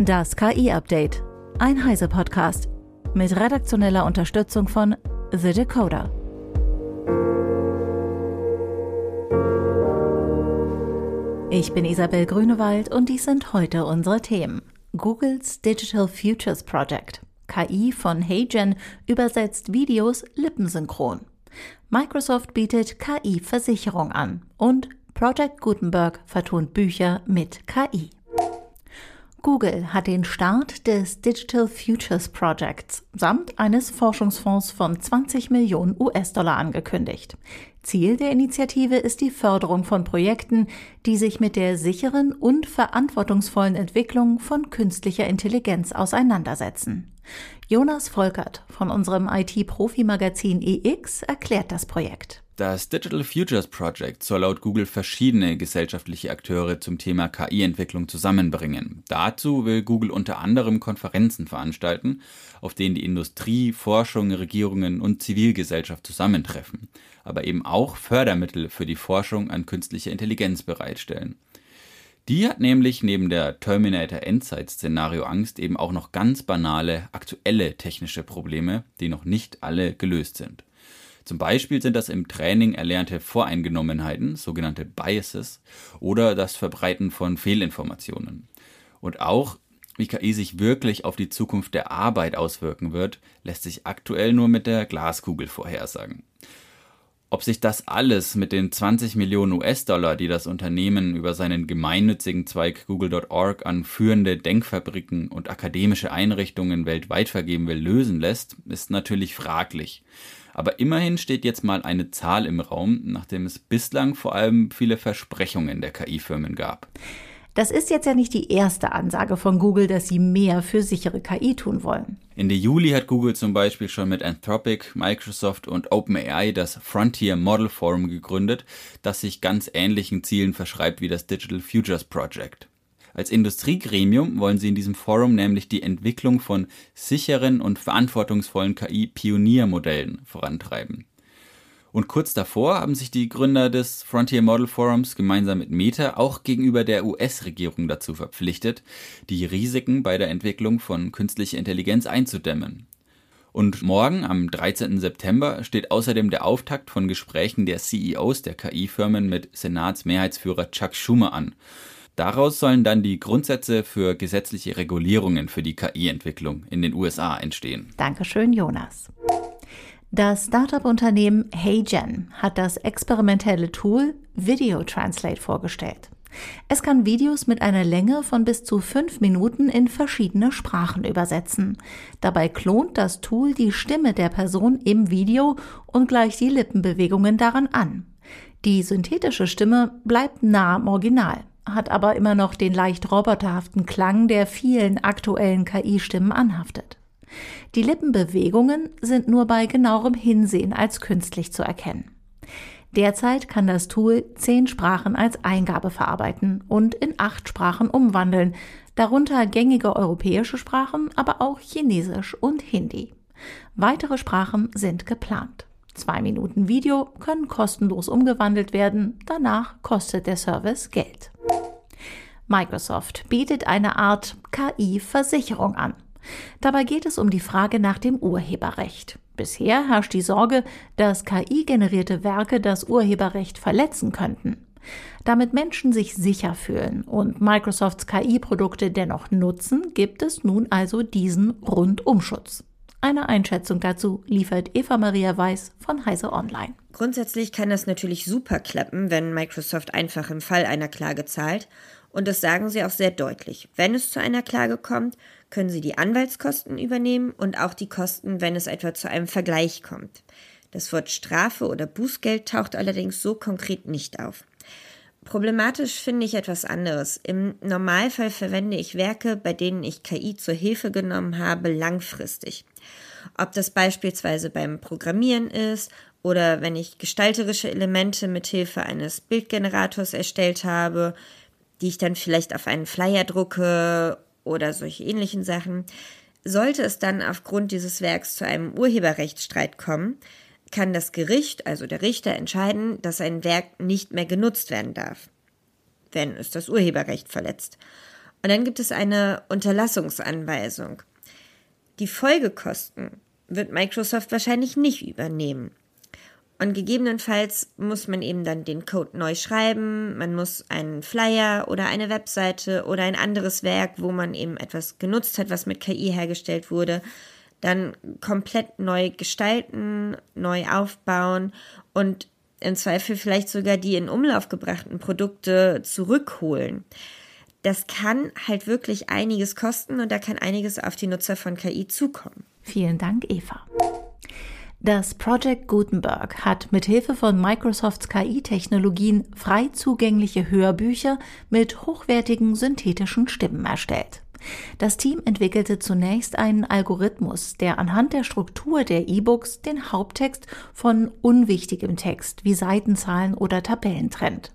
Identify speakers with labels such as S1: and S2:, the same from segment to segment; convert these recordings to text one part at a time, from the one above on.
S1: Das KI-Update. Ein Heise-Podcast. Mit redaktioneller Unterstützung von The Decoder. Ich bin Isabel Grünewald und dies sind heute unsere Themen. Googles Digital Futures Project. KI von HeyGen übersetzt Videos lippensynchron. Microsoft bietet KI-Versicherung an und Project Gutenberg vertont Bücher mit KI. Google hat den Start des Digital Futures Projects samt eines Forschungsfonds von 20 Millionen US-Dollar angekündigt. Ziel der Initiative ist die Förderung von Projekten, die sich mit der sicheren und verantwortungsvollen Entwicklung von künstlicher Intelligenz auseinandersetzen. Jonas Volkert von unserem IT-Profi-Magazin EX erklärt das Projekt.
S2: Das Digital Futures Project soll laut Google verschiedene gesellschaftliche Akteure zum Thema KI-Entwicklung zusammenbringen. Dazu will Google unter anderem Konferenzen veranstalten, auf denen die Industrie, Forschung, Regierungen und Zivilgesellschaft zusammentreffen, aber eben auch Fördermittel für die Forschung an künstlicher Intelligenz bereitstellen. Die hat nämlich neben der Terminator Endzeit-Szenario Angst eben auch noch ganz banale, aktuelle technische Probleme, die noch nicht alle gelöst sind. Zum Beispiel sind das im Training erlernte Voreingenommenheiten, sogenannte Biases, oder das Verbreiten von Fehlinformationen. Und auch, wie KI sich wirklich auf die Zukunft der Arbeit auswirken wird, lässt sich aktuell nur mit der Glaskugel vorhersagen. Ob sich das alles mit den 20 Millionen US-Dollar, die das Unternehmen über seinen gemeinnützigen Zweig Google.org an führende Denkfabriken und akademische Einrichtungen weltweit vergeben will, lösen lässt, ist natürlich fraglich. Aber immerhin steht jetzt mal eine Zahl im Raum, nachdem es bislang vor allem viele Versprechungen der KI-Firmen gab.
S1: Das ist jetzt ja nicht die erste Ansage von Google, dass sie mehr für sichere KI tun wollen.
S2: Ende Juli hat Google zum Beispiel schon mit Anthropic, Microsoft und OpenAI das Frontier Model Forum gegründet, das sich ganz ähnlichen Zielen verschreibt wie das Digital Futures Project. Als Industriegremium wollen sie in diesem Forum nämlich die Entwicklung von sicheren und verantwortungsvollen KI-Pioniermodellen vorantreiben. Und kurz davor haben sich die Gründer des Frontier Model Forums gemeinsam mit Meta auch gegenüber der US-Regierung dazu verpflichtet, die Risiken bei der Entwicklung von künstlicher Intelligenz einzudämmen. Und morgen, am 13. September, steht außerdem der Auftakt von Gesprächen der CEOs der KI-Firmen mit Senatsmehrheitsführer Chuck Schumer an. Daraus sollen dann die Grundsätze für gesetzliche Regulierungen für die KI-Entwicklung in den USA entstehen.
S1: Dankeschön, Jonas. Das Startup-Unternehmen HeyGen hat das experimentelle Tool Video Translate vorgestellt. Es kann Videos mit einer Länge von bis zu fünf Minuten in verschiedene Sprachen übersetzen. Dabei klont das Tool die Stimme der Person im Video und gleicht die Lippenbewegungen daran an. Die synthetische Stimme bleibt nah am Original hat aber immer noch den leicht roboterhaften Klang, der vielen aktuellen KI-Stimmen anhaftet. Die Lippenbewegungen sind nur bei genauerem Hinsehen als künstlich zu erkennen. Derzeit kann das Tool zehn Sprachen als Eingabe verarbeiten und in acht Sprachen umwandeln, darunter gängige europäische Sprachen, aber auch Chinesisch und Hindi. Weitere Sprachen sind geplant. Zwei Minuten Video können kostenlos umgewandelt werden, danach kostet der Service Geld. Microsoft bietet eine Art KI-Versicherung an. Dabei geht es um die Frage nach dem Urheberrecht. Bisher herrscht die Sorge, dass KI-generierte Werke das Urheberrecht verletzen könnten. Damit Menschen sich sicher fühlen und Microsofts KI-Produkte dennoch nutzen, gibt es nun also diesen Rundumschutz. Eine Einschätzung dazu liefert Eva Maria Weiß von Heise Online.
S3: Grundsätzlich kann das natürlich super klappen, wenn Microsoft einfach im Fall einer Klage zahlt und das sagen sie auch sehr deutlich. Wenn es zu einer Klage kommt, können sie die Anwaltskosten übernehmen und auch die Kosten, wenn es etwa zu einem Vergleich kommt. Das Wort Strafe oder Bußgeld taucht allerdings so konkret nicht auf. Problematisch finde ich etwas anderes. Im Normalfall verwende ich Werke, bei denen ich KI zur Hilfe genommen habe, langfristig. Ob das beispielsweise beim Programmieren ist oder wenn ich gestalterische Elemente mit Hilfe eines Bildgenerators erstellt habe, die ich dann vielleicht auf einen Flyer drucke oder solche ähnlichen Sachen. Sollte es dann aufgrund dieses Werks zu einem Urheberrechtsstreit kommen, kann das Gericht, also der Richter, entscheiden, dass ein Werk nicht mehr genutzt werden darf, wenn es das Urheberrecht verletzt. Und dann gibt es eine Unterlassungsanweisung. Die Folgekosten wird Microsoft wahrscheinlich nicht übernehmen. Und gegebenenfalls muss man eben dann den Code neu schreiben, man muss einen Flyer oder eine Webseite oder ein anderes Werk, wo man eben etwas genutzt hat, was mit KI hergestellt wurde, dann komplett neu gestalten, neu aufbauen und im Zweifel vielleicht sogar die in Umlauf gebrachten Produkte zurückholen. Das kann halt wirklich einiges kosten und da kann einiges auf die Nutzer von KI zukommen.
S1: Vielen Dank, Eva. Das Project Gutenberg hat mit Hilfe von Microsofts KI-Technologien frei zugängliche Hörbücher mit hochwertigen synthetischen Stimmen erstellt. Das Team entwickelte zunächst einen Algorithmus, der anhand der Struktur der E-Books den Haupttext von unwichtigem Text wie Seitenzahlen oder Tabellen trennt.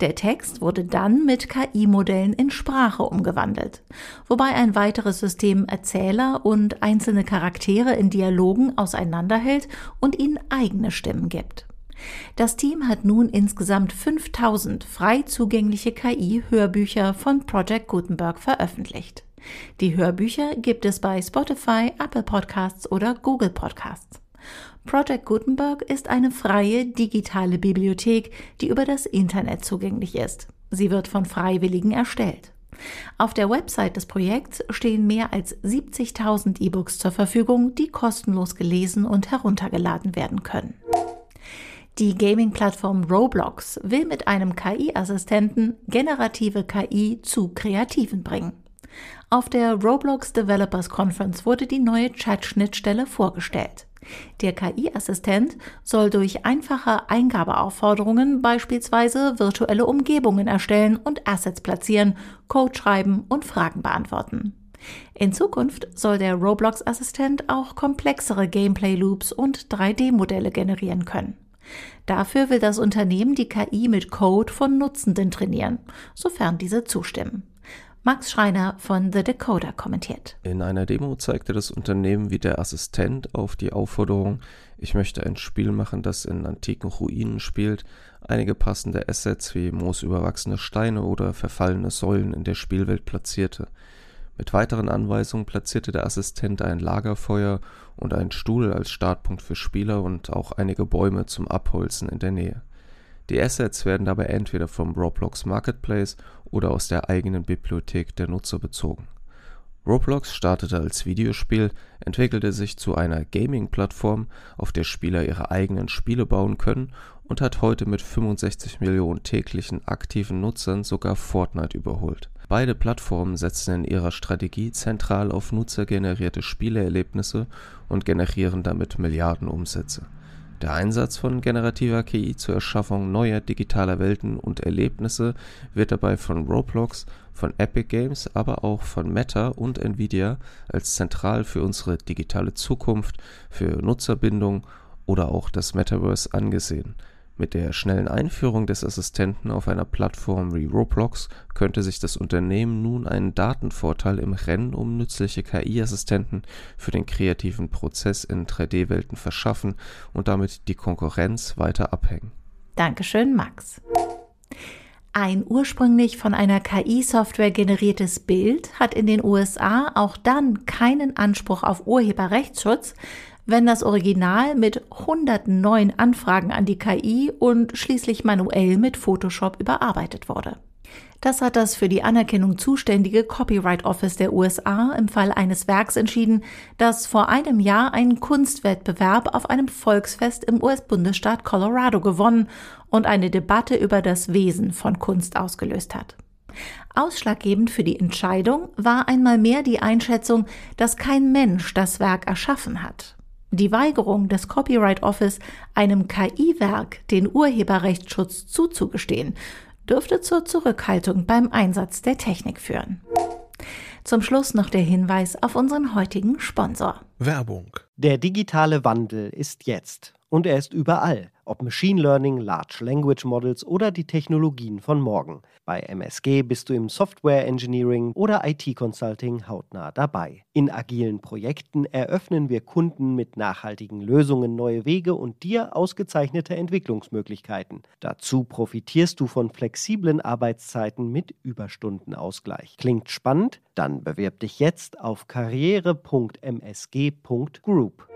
S1: Der Text wurde dann mit KI-Modellen in Sprache umgewandelt, wobei ein weiteres System Erzähler und einzelne Charaktere in Dialogen auseinanderhält und ihnen eigene Stimmen gibt. Das Team hat nun insgesamt 5000 frei zugängliche KI-Hörbücher von Project Gutenberg veröffentlicht. Die Hörbücher gibt es bei Spotify, Apple Podcasts oder Google Podcasts. Project Gutenberg ist eine freie digitale Bibliothek, die über das Internet zugänglich ist. Sie wird von Freiwilligen erstellt. Auf der Website des Projekts stehen mehr als 70.000 E-Books zur Verfügung, die kostenlos gelesen und heruntergeladen werden können. Die Gaming-Plattform Roblox will mit einem KI-Assistenten generative KI zu Kreativen bringen. Auf der Roblox Developers Conference wurde die neue Chat-Schnittstelle vorgestellt. Der KI-Assistent soll durch einfache Eingabeaufforderungen beispielsweise virtuelle Umgebungen erstellen und Assets platzieren, Code schreiben und Fragen beantworten. In Zukunft soll der Roblox-Assistent auch komplexere Gameplay-Loops und 3D-Modelle generieren können. Dafür will das Unternehmen die KI mit Code von Nutzenden trainieren, sofern diese zustimmen. Max Schreiner von The Decoder kommentiert.
S4: In einer Demo zeigte das Unternehmen, wie der Assistent auf die Aufforderung, ich möchte ein Spiel machen, das in antiken Ruinen spielt, einige passende Assets wie moosüberwachsene Steine oder verfallene Säulen in der Spielwelt platzierte. Mit weiteren Anweisungen platzierte der Assistent ein Lagerfeuer und einen Stuhl als Startpunkt für Spieler und auch einige Bäume zum Abholzen in der Nähe. Die Assets werden dabei entweder vom Roblox Marketplace oder aus der eigenen Bibliothek der Nutzer bezogen. Roblox startete als Videospiel, entwickelte sich zu einer Gaming-Plattform, auf der Spieler ihre eigenen Spiele bauen können und hat heute mit 65 Millionen täglichen aktiven Nutzern sogar Fortnite überholt. Beide Plattformen setzen in ihrer Strategie zentral auf nutzergenerierte Spieleerlebnisse und generieren damit Milliardenumsätze der Einsatz von generativer KI zur Erschaffung neuer digitaler Welten und Erlebnisse wird dabei von Roblox, von Epic Games, aber auch von Meta und Nvidia als zentral für unsere digitale Zukunft, für Nutzerbindung oder auch das Metaverse angesehen mit der schnellen Einführung des Assistenten auf einer Plattform wie Roblox könnte sich das Unternehmen nun einen Datenvorteil im Rennen um nützliche KI-Assistenten für den kreativen Prozess in 3D-Welten verschaffen und damit die Konkurrenz weiter abhängen.
S1: Dankeschön, Max. Ein ursprünglich von einer KI-Software generiertes Bild hat in den USA auch dann keinen Anspruch auf Urheberrechtsschutz, wenn das Original mit hunderten neuen Anfragen an die KI und schließlich manuell mit Photoshop überarbeitet wurde. Das hat das für die Anerkennung zuständige Copyright Office der USA im Fall eines Werks entschieden, das vor einem Jahr einen Kunstwettbewerb auf einem Volksfest im US-Bundesstaat Colorado gewonnen und eine Debatte über das Wesen von Kunst ausgelöst hat. Ausschlaggebend für die Entscheidung war einmal mehr die Einschätzung, dass kein Mensch das Werk erschaffen hat. Die Weigerung des Copyright Office, einem KI-Werk den Urheberrechtsschutz zuzugestehen, dürfte zur Zurückhaltung beim Einsatz der Technik führen. Zum Schluss noch der Hinweis auf unseren heutigen Sponsor.
S5: Werbung.
S6: Der digitale Wandel ist jetzt.
S5: Und er ist überall, ob Machine Learning, Large Language Models oder die Technologien von morgen. Bei MSG bist du im Software Engineering oder IT Consulting hautnah dabei. In agilen Projekten eröffnen wir Kunden mit nachhaltigen Lösungen neue Wege und dir ausgezeichnete Entwicklungsmöglichkeiten. Dazu profitierst du von flexiblen Arbeitszeiten mit Überstundenausgleich. Klingt spannend? Dann bewirb dich jetzt auf karriere.msg.group.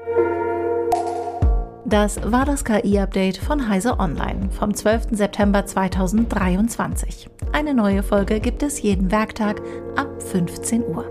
S1: Das war das KI-Update von Heise Online vom 12. September 2023. Eine neue Folge gibt es jeden Werktag ab 15 Uhr.